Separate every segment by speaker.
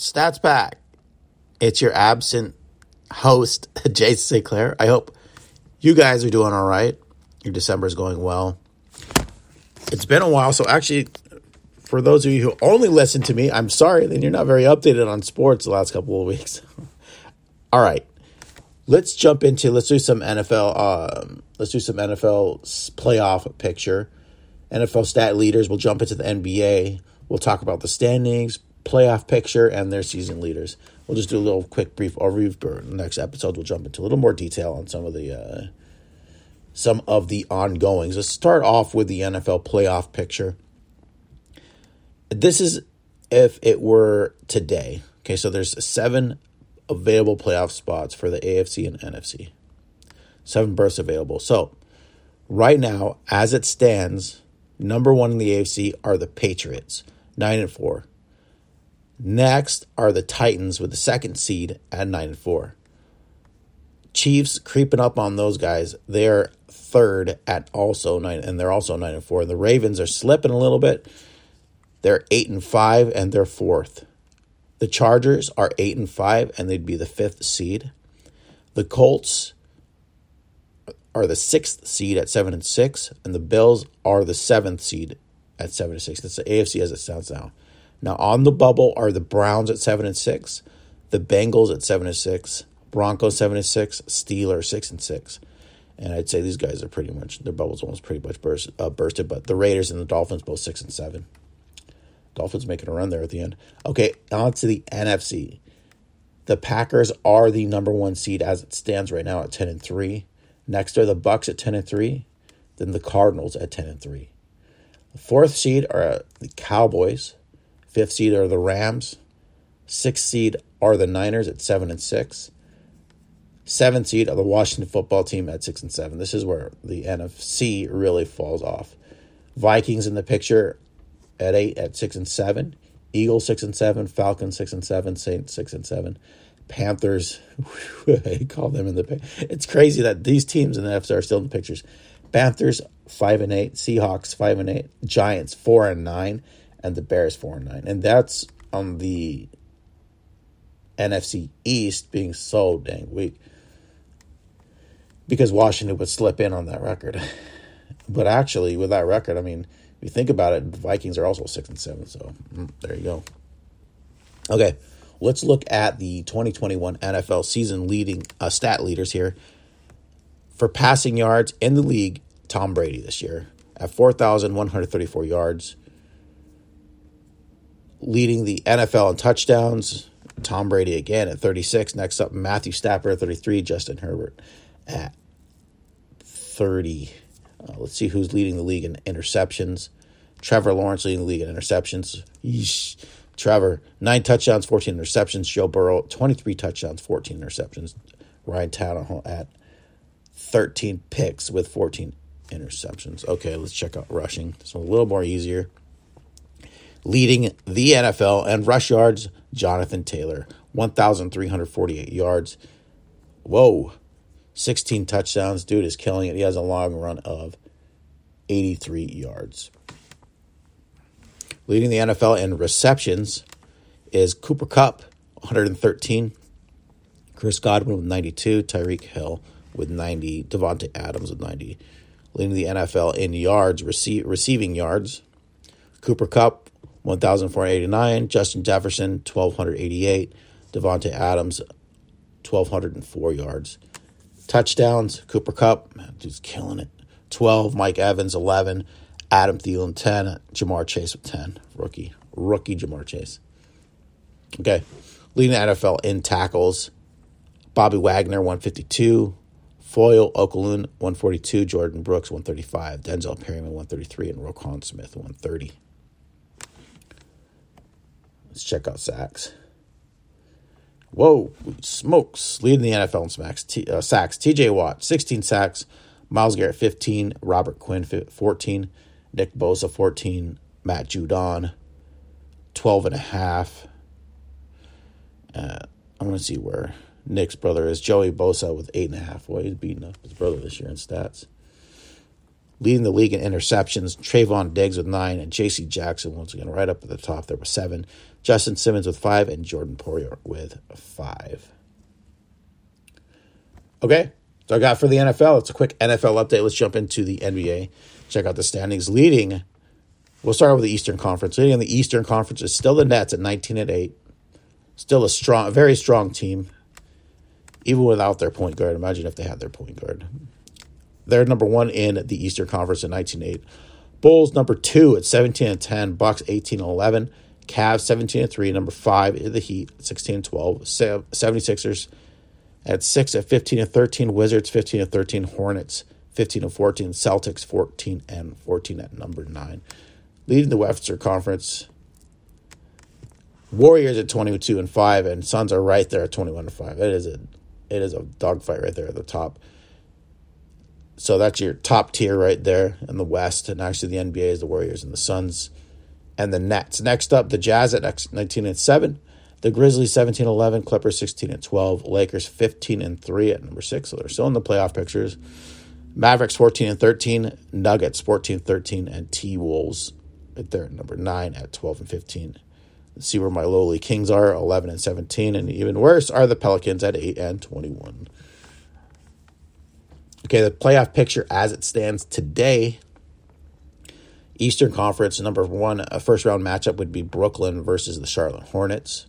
Speaker 1: Stats Pack. It's your absent host, Jason St. Clair. I hope you guys are doing all right. Your December is going well. It's been a while, so actually, for those of you who only listen to me, I'm sorry, then you're not very updated on sports the last couple of weeks. all right, let's jump into let's do some NFL. Um, let's do some NFL playoff picture. NFL stat leaders. We'll jump into the NBA. We'll talk about the standings, playoff picture, and their season leaders. We'll just do a little quick brief overview for the next episode. We'll jump into a little more detail on some of the uh, some of the ongoings. Let's start off with the NFL playoff picture. This is if it were today. Okay, so there's seven available playoff spots for the AFC and NFC. Seven berths available. So, right now, as it stands, number one in the AFC are the Patriots, nine and four. Next are the Titans with the second seed at nine and four. Chiefs creeping up on those guys. They're third at also nine, and they're also nine and four. The Ravens are slipping a little bit. They're eight and five, and they're fourth. The Chargers are eight and five, and they'd be the fifth seed. The Colts are the sixth seed at seven and six, and the Bills are the seventh seed at seven and six. That's the AFC as it sounds now. Now on the bubble are the Browns at seven and six, the Bengals at seven and six, Broncos seven and six, Steelers six and six. And I'd say these guys are pretty much their bubbles almost pretty much burst, uh, bursted, but the Raiders and the Dolphins both six and seven. Dolphins making a run there at the end. Okay, on to the NFC. The Packers are the number one seed as it stands right now at ten and three. Next are the Bucks at ten and three, then the Cardinals at ten and three. The fourth seed are the Cowboys. Fifth seed are the Rams. Sixth seed are the Niners at seven and six. Seventh seed are the Washington football team at six and seven. This is where the NFC really falls off. Vikings in the picture at eight at six and seven. Eagles six and seven. Falcons six and seven. Saints six and seven. Panthers, I call them in the. It's crazy that these teams in the NFC are still in the pictures. Panthers five and eight. Seahawks five and eight. Giants four and nine, and the Bears four and nine. And that's on the NFC East being so dang weak because Washington would slip in on that record. But actually, with that record, I mean, if you think about it, the Vikings are also six and seven. So mm, there you go. Okay, let's look at the 2021 NFL season leading uh, stat leaders here. For passing yards in the league, Tom Brady this year at 4,134 yards. Leading the NFL in touchdowns, Tom Brady again at 36. Next up, Matthew Stafford at 33. Justin Herbert at 30. Uh, let's see who's leading the league in interceptions. Trevor Lawrence leading the league in interceptions. Yeesh. Trevor, nine touchdowns, 14 interceptions. Joe Burrow, 23 touchdowns, 14 interceptions. Ryan Tannehill at 13 picks with 14 interceptions. Okay, let's check out rushing. This one a little more easier. Leading the NFL and rush yards, Jonathan Taylor, 1,348 yards. Whoa. 16 touchdowns. Dude is killing it. He has a long run of 83 yards. Leading the NFL in receptions is Cooper Kupp, 113. Chris Godwin with 92. Tyreek Hill with 90. Davante Adams with 90. Leading the NFL in yards, receive, receiving yards, Cooper Kupp, 1,489. Justin Jefferson, 1,288. Davante Adams, 1,204 yards. Touchdowns, Cooper Kupp, man, dude's killing it. 12, Mike Evans, 11, Adam Thielen, 10, Ja'Marr Chase with 10. Rookie, rookie Ja'Marr Chase. Okay, leading the NFL in tackles, Bobby Wagner, 152, Foye Oluokun, 142, Jordyn Brooks, 135, Denzel Perryman, 133, and Roquan Smith, 130. Let's check out sacks. Whoa, smokes. Leading the NFL in sacks. T, uh, sacks. TJ Watt, 16 sacks. Myles Garrett, 15. Robert Quinn, 14. Nick Bosa, 14. Matt Judon, 12 and a half. Uh, I want to see where Nick's brother is. Joey Bosa with 8.5. Boy, he's beating up his brother this year in stats. Leading the league in interceptions, Trevon Diggs with 9, and J.C. Jackson, once again, right up at the top. There were 7. Justin Simmons with five, and Jordan Poyer with five. Okay, so I got for the NFL. It's a quick NFL update. Let's jump into the NBA. Check out the standings. Leading, we'll start with the Eastern Conference. Leading in the Eastern Conference is still the Nets at 19 and 8. Still a strong, very strong team, even without their point guard. Imagine if they had their point guard. They're number one in the Eastern Conference in 19 8. Bulls number two at 17 and 10. Bucks 18 and 11. Cavs 17 and 3. Number five is the Heat 16 and 12. 76ers at 6 at 15 and 13. Wizards 15 and 13. Hornets 15 and 14. Celtics 14 and 14 at number 9. Leading the Western Conference. Warriors at 22 and 5 and Suns are right there at 21 and 5. It is a it is a dogfight right there at the top. So that's your top tier right there in the West. And actually, the NBA is the Warriors and the Suns and the Nets. Next up, the Jazz at 19 and 7. The Grizzlies 17 11. Clippers 16 and 12. Lakers 15 and 3 at number 6. So they're still in the playoff pictures. Mavericks 14 and 13. Nuggets 14 13. And T Wolves at their number 9 at 12 and 15. Let's see where my lowly Kings are 11 and 17. And even worse are the Pelicans at 8 and 21. Okay, the playoff picture as it stands today. Eastern Conference number one a first round matchup would be Brooklyn versus the Charlotte Hornets.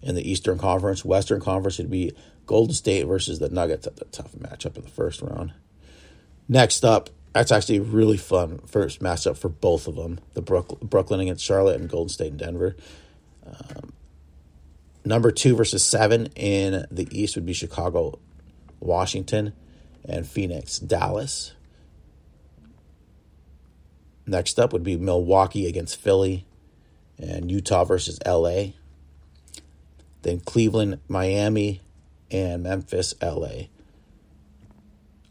Speaker 1: In the Eastern Conference, Western Conference would be Golden State versus the Nuggets at the tough matchup in the first round. Next up, that's actually a really fun first matchup for both of them: the Brooklyn, Brooklyn against Charlotte and Golden State and Denver. Um, number two versus seven in the East would be Chicago, Washington and Phoenix, Dallas. Next up would be Milwaukee against Philly and Utah versus LA. Then Cleveland, Miami, and Memphis, LA.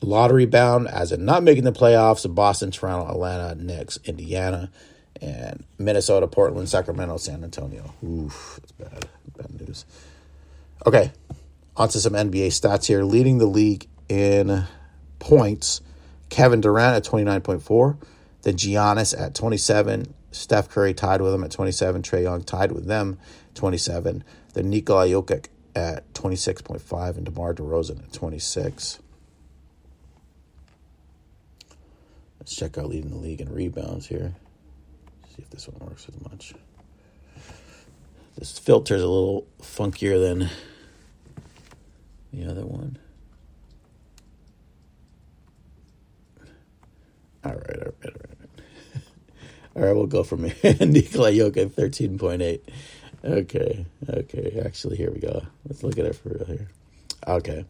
Speaker 1: Lottery bound, as in not making the playoffs, Boston, Toronto, Atlanta, Knicks, Indiana, and Minnesota, Portland, Sacramento, San Antonio. Oof, that's bad. Bad news. Okay, on to some NBA stats here. Leading the league in points. Kevin Durant at 29.4. Then Giannis at 27. Steph Curry tied with him at 27. Trae Young tied with them 27. Then Nikola Jokic at 26.5 and DeMar DeRozan at 26. Let's check out leading the league in rebounds here. See if this one works as much. This filter is a little funkier than the other one. All right, all right, all right. All right, we'll go from here. Nikola Jokic, 13.8. Okay, okay. Actually, here we go. Let's look at it for real here. Okay.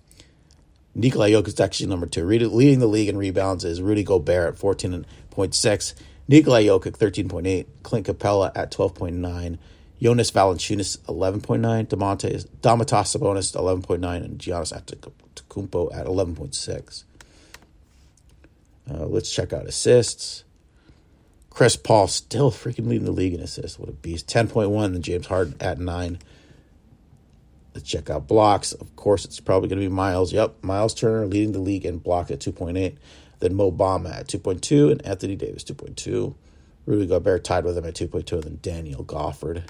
Speaker 1: Nikola Jokic is actually number two. Leading the league in rebounds is Rudy Gobert at 14.6. Nikola Jokic, 13.8. Clint Capela at 12.9. Jonas Valanciunas, 11.9. Domantas, Domantas Sabonis, 11.9. And Giannis Antetokounmpo at 11.6. Uh, let's check out assists. Chris Paul still freaking leading the league in assists. What a beast. 10.1, then James Harden at 9. Let's check out blocks. Of course, it's probably going to be Myles. Yep, Myles Turner leading the league in block at 2.8. Then Mo Bamba at 2.2 and Anthony Davis 2.2. Rudy Gobert tied with him at 2.2 and then Daniel Gafford.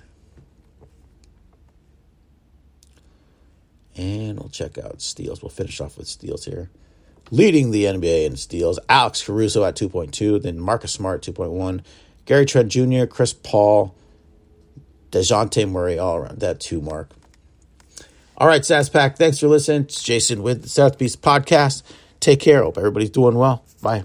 Speaker 1: And we'll check out steals. We'll finish off with steals here leading the NBA in steals. Alex Caruso at 2.2, then Marcus Smart 2.1, Gary Trent Jr., Chris Paul, DeJounte Murray all around that two mark. All right, Stats Pack, thanks for listening. It's Jason with the South Beast Podcast. Take care. Hope everybody's doing well. Bye.